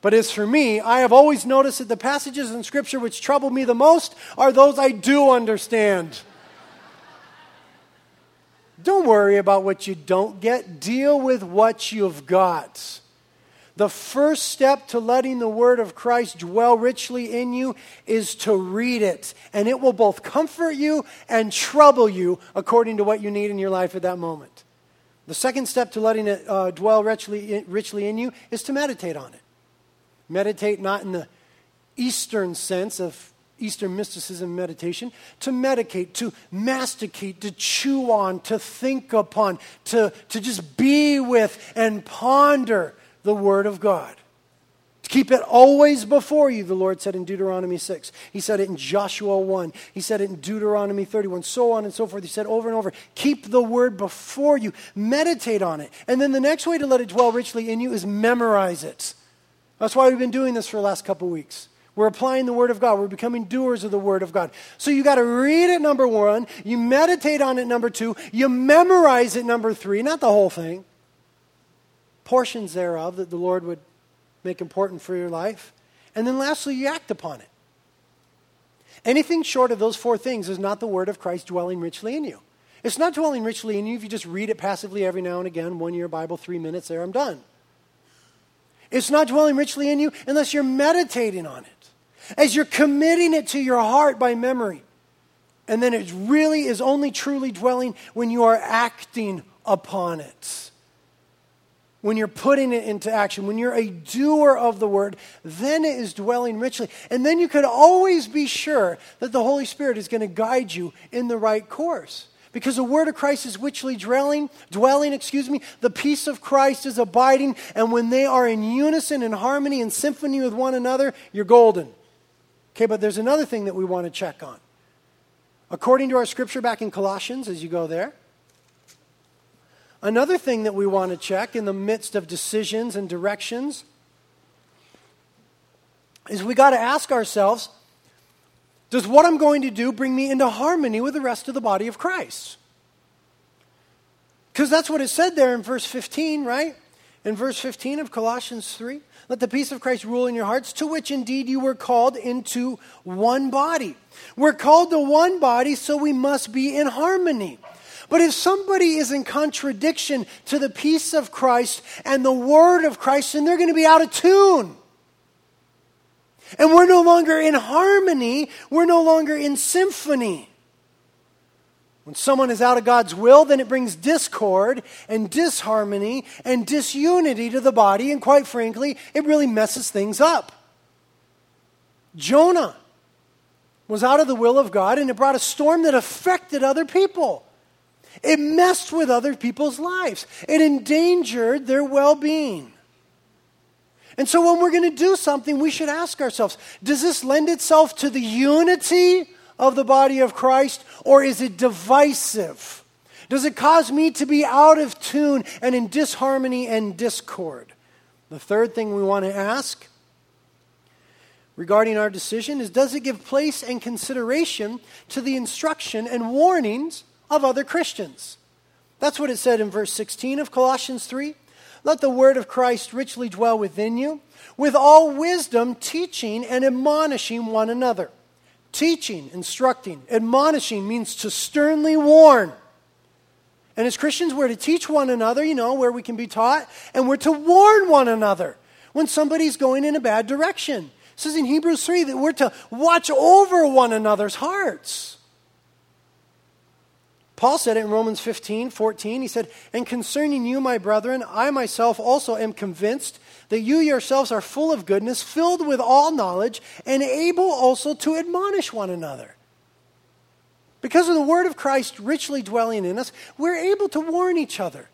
But as for me, I have always noticed that the passages in Scripture which trouble me the most are those I do understand. don't worry about what you don't get, deal with what you've got. The first step to letting the Word of Christ dwell richly in you is to read it. And it will both comfort you and trouble you according to what you need in your life at that moment. The second step to letting it uh, dwell richly, richly in you is to meditate on it. Meditate not in the Eastern sense of Eastern mysticism meditation, to medicate, to masticate, to chew on, to think upon, to, to just be with and ponder the Word of God. Keep it always before you, the Lord said in Deuteronomy 6. He said it in Joshua 1. He said it in Deuteronomy 31, so on and so forth. He said over and over, keep the word before you, meditate on it. And then the next way to let it dwell richly in you is memorize it. That's why we've been doing this for the last couple weeks. We're applying the Word of God. We're becoming doers of the Word of God. So you got to read it, number one. You meditate on it, number two. You memorize it, number three. Not the whole thing, portions thereof that the Lord would make important for your life. And then lastly, you act upon it. Anything short of those four things is not the word of Christ dwelling richly in you. It's not dwelling richly in you if you just read it passively every now and again, one year Bible, three minutes, there, I'm done. It's not dwelling richly in you unless you're meditating on it, as you're committing it to your heart by memory. And then it really is only truly dwelling when you are acting upon it when you're putting it into action, when you're a doer of the word, then it is dwelling richly. And then you can always be sure that the Holy Spirit is going to guide you in the right course. Because the word of Christ is richly dwelling, dwelling, excuse me, the peace of Christ is abiding, and when they are in unison and harmony and symphony with one another, you're golden. Okay, but there's another thing that we want to check on. According to our scripture back in Colossians, as you go there, Another thing that we want to check in the midst of decisions and directions is we got to ask ourselves does what I'm going to do bring me into harmony with the rest of the body of Christ? Because that's what it said there in verse 15, right? In verse 15 of Colossians 3. Let the peace of Christ rule in your hearts, to which indeed you were called into one body. We're called to one body, so we must be in harmony. But if somebody is in contradiction to the peace of Christ and the word of Christ, then they're going to be out of tune. And we're no longer in harmony, we're no longer in symphony. When someone is out of God's will, then it brings discord and disharmony and disunity to the body, and quite frankly, it really messes things up. Jonah was out of the will of God, and it brought a storm that affected other people. It messed with other people's lives, it endangered their well being. And so, when we're going to do something, we should ask ourselves does this lend itself to the unity of the body of Christ, or is it divisive? Does it cause me to be out of tune and in disharmony and discord? The third thing we want to ask regarding our decision is does it give place and consideration to the instruction and warnings of other Christians. That's what it said in verse 16 of Colossians 3. Let the word of Christ richly dwell within you, with all wisdom, teaching and admonishing one another. Teaching, instructing, admonishing means to sternly warn. And as Christians, we're to teach one another, you know, where we can be taught, and we're to warn one another when somebody's going in a bad direction. It says in Hebrews 3 that we're to watch over one another's hearts. Paul said it in Romans 15, 14. He said, And concerning you, my brethren, I myself also am convinced that you yourselves are full of goodness, filled with all knowledge, and able also to admonish one another. Because of the word of Christ richly dwelling in us, we're able to warn each other.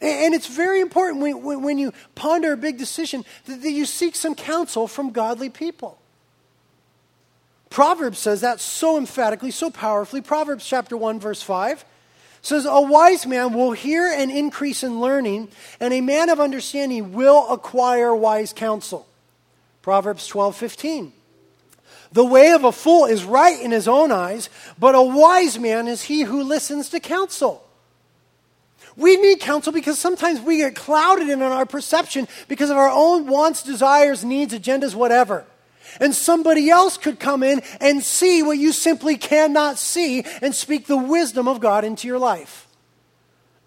And it's very important when you ponder a big decision that you seek some counsel from godly people. Proverbs says that so emphatically, so powerfully. Proverbs chapter 1, verse 5 says, A wise man will hear and increase in learning, and a man of understanding will acquire wise counsel. Proverbs 12, 15. The way of a fool is right in his own eyes, but a wise man is he who listens to counsel. We need counsel because sometimes we get clouded in our perception because of our own wants, desires, needs, agendas, whatever. And somebody else could come in and see what you simply cannot see and speak the wisdom of God into your life.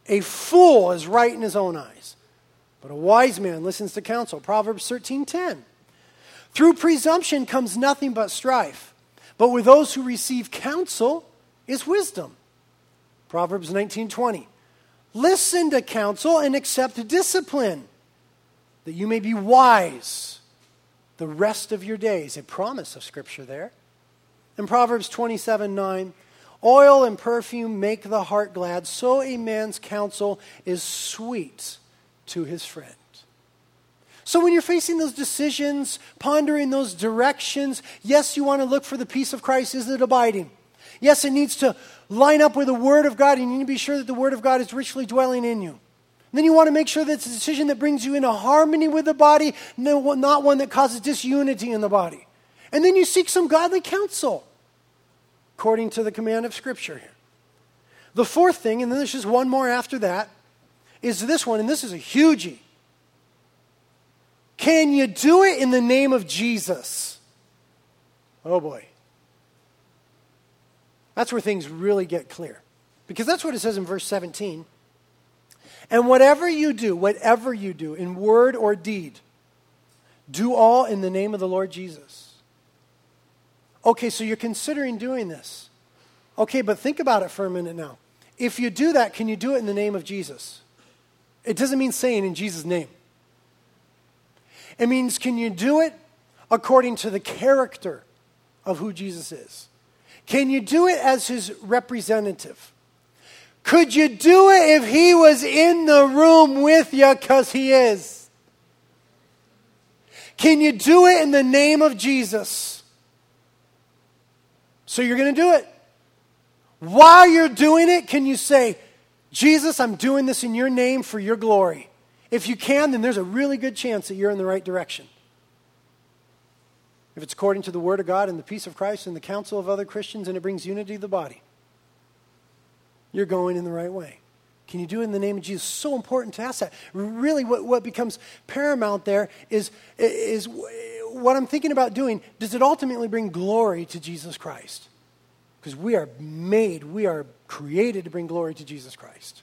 A fool is right in his own eyes, but a wise man listens to counsel. Proverbs 13:10. Through presumption comes nothing but strife, but with those who receive counsel is wisdom. Proverbs 19:20. Listen to counsel and accept discipline, that you may be wise the rest of your days. A promise of Scripture there. In Proverbs 27 9, oil and perfume make the heart glad, so a man's counsel is sweet to his friend. So when you're facing those decisions, pondering those directions, yes, you want to look for the peace of Christ. Is it abiding? Yes, it needs to line up with the Word of God, and you need to be sure that the Word of God is richly dwelling in you. Then you want to make sure that it's a decision that brings you into harmony with the body, not one that causes disunity in the body. And then you seek some godly counsel according to the command of Scripture here. The fourth thing, and then there's just one more after that, is this one, and this is a hugey. Can you do it in the name of Jesus? Oh boy. That's where things really get clear. Because that's what it says in verse 17. And whatever you do, whatever you do, in word or deed, do all in the name of the Lord Jesus Okay, so you're considering doing this. Okay, but think about it for a minute now. If you do that, can you do it in the name of Jesus? It doesn't mean saying in Jesus' name. It means, can you do it according to the character of who Jesus is? Can you do it as his representative? Could you do it if he was in the room with you? Because he is. Can you do it in the name of Jesus? So you're going to do it. While you're doing it, can you say, Jesus, I'm doing this in your name for your glory? If you can, then there's a really good chance that you're in the right direction. If it's according to the Word of God and the peace of Christ and the counsel of other Christians and it brings unity to the body, you're going in the right way. Can you do it in the name of Jesus? So important to ask that. Really, what, what becomes paramount there is, is what I'm thinking about doing, does it ultimately bring glory to Jesus Christ? Because we are made, we are created to bring glory to Jesus Christ.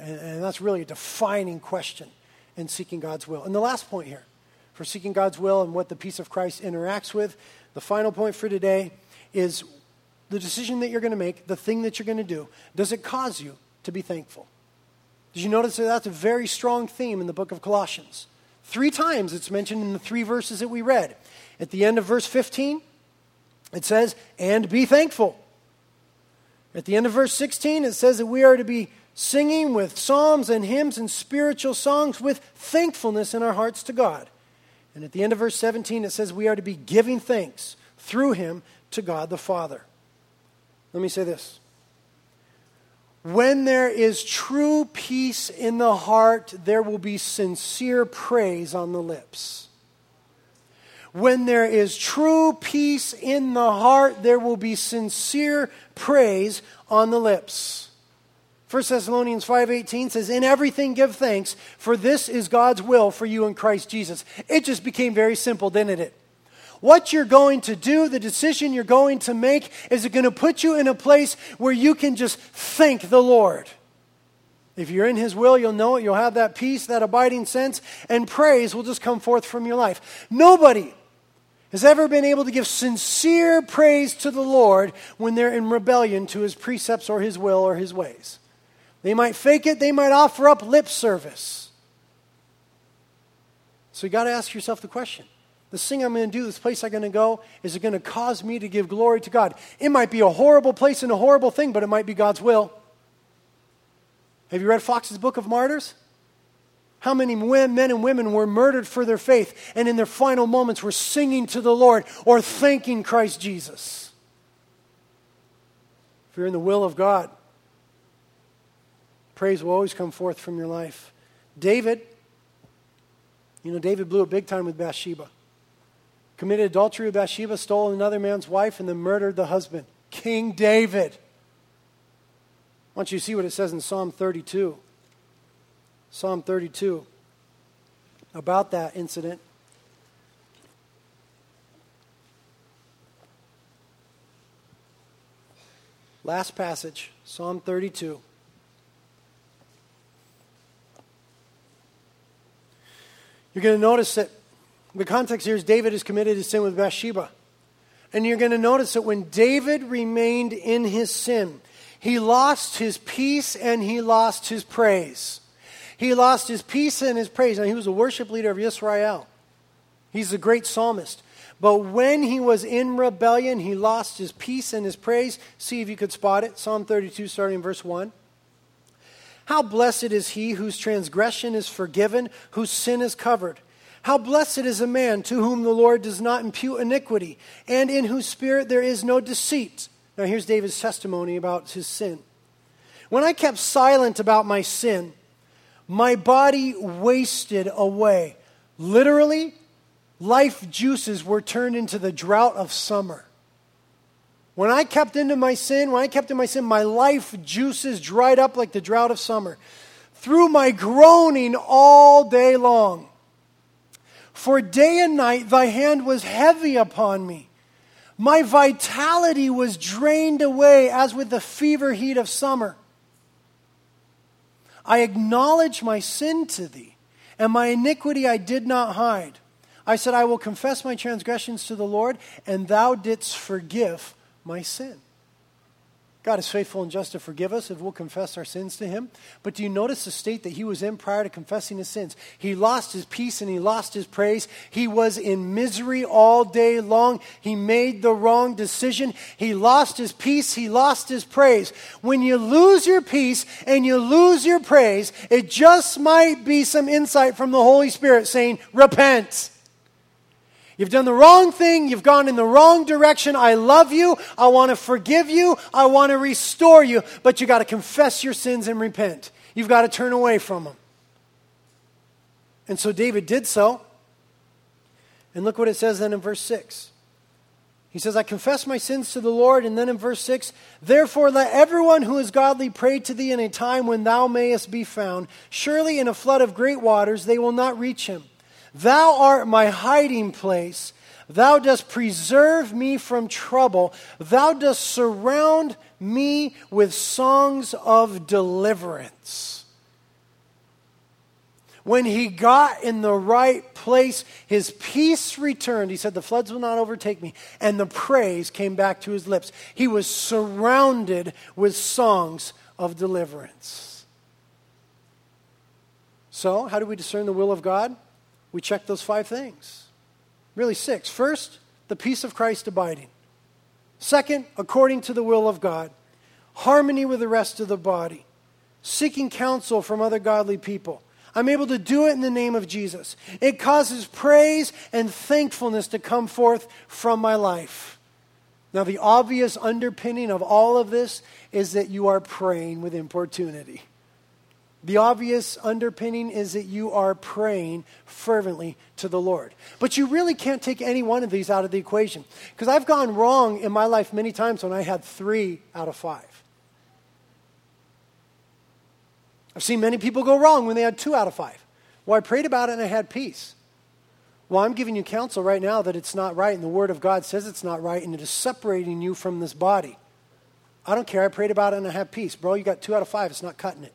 And, and, that's really a defining question in seeking God's will. And the last point here for seeking God's will and what the peace of Christ interacts with, the final point for today is the decision that you're going to make, the thing that you're going to do, does it cause you to be thankful? Did you notice that that's a very strong theme in the book of Colossians? Three times it's mentioned in the three verses that we read. At the end of verse 15, it says, and be thankful. At the end of verse 16, it says that we are to be singing with psalms and hymns and spiritual songs with thankfulness in our hearts to God. And at the end of verse 17, it says we are to be giving thanks through him to God the Father. Let me say this when there is true peace in the heart, there will be sincere praise on the lips. When there is true peace in the heart, there will be sincere praise on the lips. 1 Thessalonians 5:18 says in everything give thanks for this is God's will for you in Christ Jesus. It just became very simple, didn't it? What you're going to do, the decision you're going to make, is it going to put you in a place where you can just thank the Lord. If you're in His will, you'll know it. You'll have that peace, that abiding sense, and praise will just come forth from your life. Nobody has ever been able to give sincere praise to the Lord when they're in rebellion to His precepts or His will or His ways. They might fake it, they might offer up lip service. So you got to ask yourself the question this thing I'm going to do, this place I'm going to go, is it going to cause me to give glory to God? It might be a horrible place and a horrible thing, but it might be God's will. Have you read Fox's Book of Martyrs? How many men and women were murdered for their faith and in their final moments were singing to the Lord or thanking Christ Jesus? If you're in the will of God, praise will always come forth from your life. David, you know, David blew it big time with Bathsheba committed adultery with Bathsheba, stole another man's wife, and then murdered the husband. King David. I want you to see what it says in Psalm 32. Psalm 32 about that incident. Last passage, Psalm 32. You're going to notice that the context here is David is committed to sin with Bathsheba. And you're going to notice that when David remained in his sin, he lost his peace and he lost his praise. He lost his peace and his praise. Now, he was a worship leader of Israel. He's a great psalmist. But when he was in rebellion, he lost his peace and his praise. See if you could spot it. Psalm 32, starting in verse 1. How blessed is he whose transgression is forgiven, whose sin is covered. How blessed is a man to whom the Lord does not impute iniquity, and in whose spirit there is no deceit. Now, here's David's testimony about his sin. When I kept silent about my sin, my body wasted away. Literally, life juices were turned into the drought of summer. When I kept into my sin, when I kept in my sin, my life juices dried up like the drought of summer. Through my groaning all day long. For day and night thy hand was heavy upon me. My vitality was drained away as with the fever heat of summer. I acknowledge my sin to thee, and my iniquity I did not hide. I said, I will confess my transgressions to the Lord, and thou didst forgive my sin. God is faithful and just to forgive us if we'll confess our sins to Him. But do you notice the state that he was in prior to confessing his sins? He lost his peace and he lost his praise. He was in misery all day long. He made the wrong decision. He lost his peace. He lost his praise. When you lose your peace and you lose your praise, it just might be some insight from the Holy Spirit saying, Repent. You've done the wrong thing. You've gone in the wrong direction. I love you. I want to forgive you. I want to restore you. But you got to confess your sins and repent. You've got to turn away from them. And so David did so. And look what it says then in verse 6. He says, I confess my sins to the Lord. And then in verse 6, therefore let everyone who is godly pray to thee in a time when thou mayest be found. Surely in a flood of great waters they will not reach him. Thou art my hiding place. Thou dost preserve me from trouble. Thou dost surround me with songs of deliverance. When he got in the right place, his peace returned. He said, The floods will not overtake me. And the praise came back to his lips. He was surrounded with songs of deliverance. So, how do we discern the will of God? We check those five things. Really, six. First, the peace of Christ abiding. Second, according to the will of God, harmony with the rest of the body, seeking counsel from other godly people. I'm able to do it in the name of Jesus. It causes praise and thankfulness to come forth from my life. Now, the obvious underpinning of all of this is that you are praying with importunity. The obvious underpinning is that you are praying fervently to the Lord. But you really can't take any one of these out of the equation. Because I've gone wrong in my life many times when I had three out of five. I've seen many people go wrong when they had two out of five. Well, I prayed about it and I had peace. Well, I'm giving you counsel right now that it's not right, and the Word of God says it's not right, and it is separating you from this body. I don't care. I prayed about it and I had peace. Bro, you got two out of five. It's not cutting it.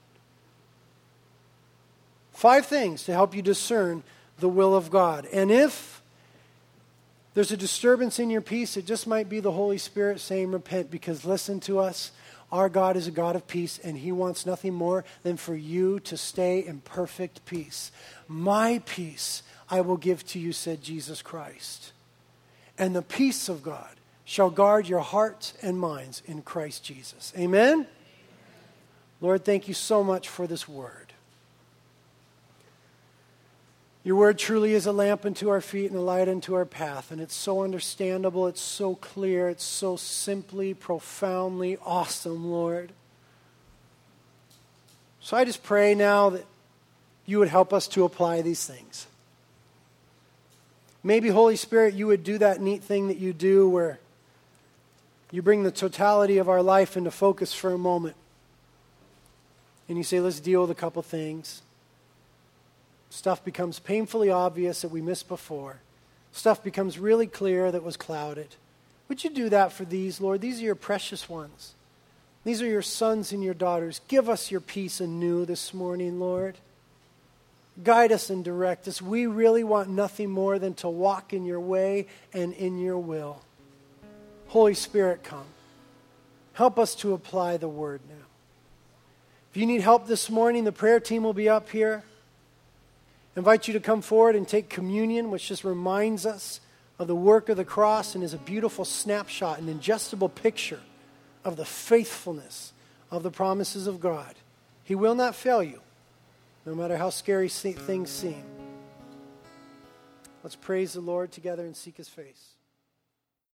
Five things to help you discern the will of God. And if there's a disturbance in your peace, it just might be the Holy Spirit saying, Repent, because listen to us. Our God is a God of peace, and He wants nothing more than for you to stay in perfect peace. My peace I will give to you, said Jesus Christ. And the peace of God shall guard your hearts and minds in Christ Jesus. Amen? Lord, thank you so much for this word. Your word truly is a lamp unto our feet and a light unto our path. And it's so understandable, it's so clear, it's so simply, profoundly awesome, Lord. So I just pray now that you would help us to apply these things. Maybe, Holy Spirit, you would do that neat thing that you do where you bring the totality of our life into focus for a moment. And you say, let's deal with a couple things. Stuff becomes painfully obvious that we missed before. Stuff becomes really clear that was clouded. Would you do that for these, Lord? These are your precious ones. These are your sons and your daughters. Give us your peace anew this morning, Lord. Guide us and direct us. We really want nothing more than to walk in your way and in your will. Holy Spirit, come. Help us to apply the word now. If you need help this morning, the prayer team will be up here. Invite you to come forward and take communion, which just reminds us of the work of the cross and is a beautiful snapshot, an ingestible picture of the faithfulness of the promises of God He will not fail you, no matter how scary things seem. Let's praise the Lord together and seek his face.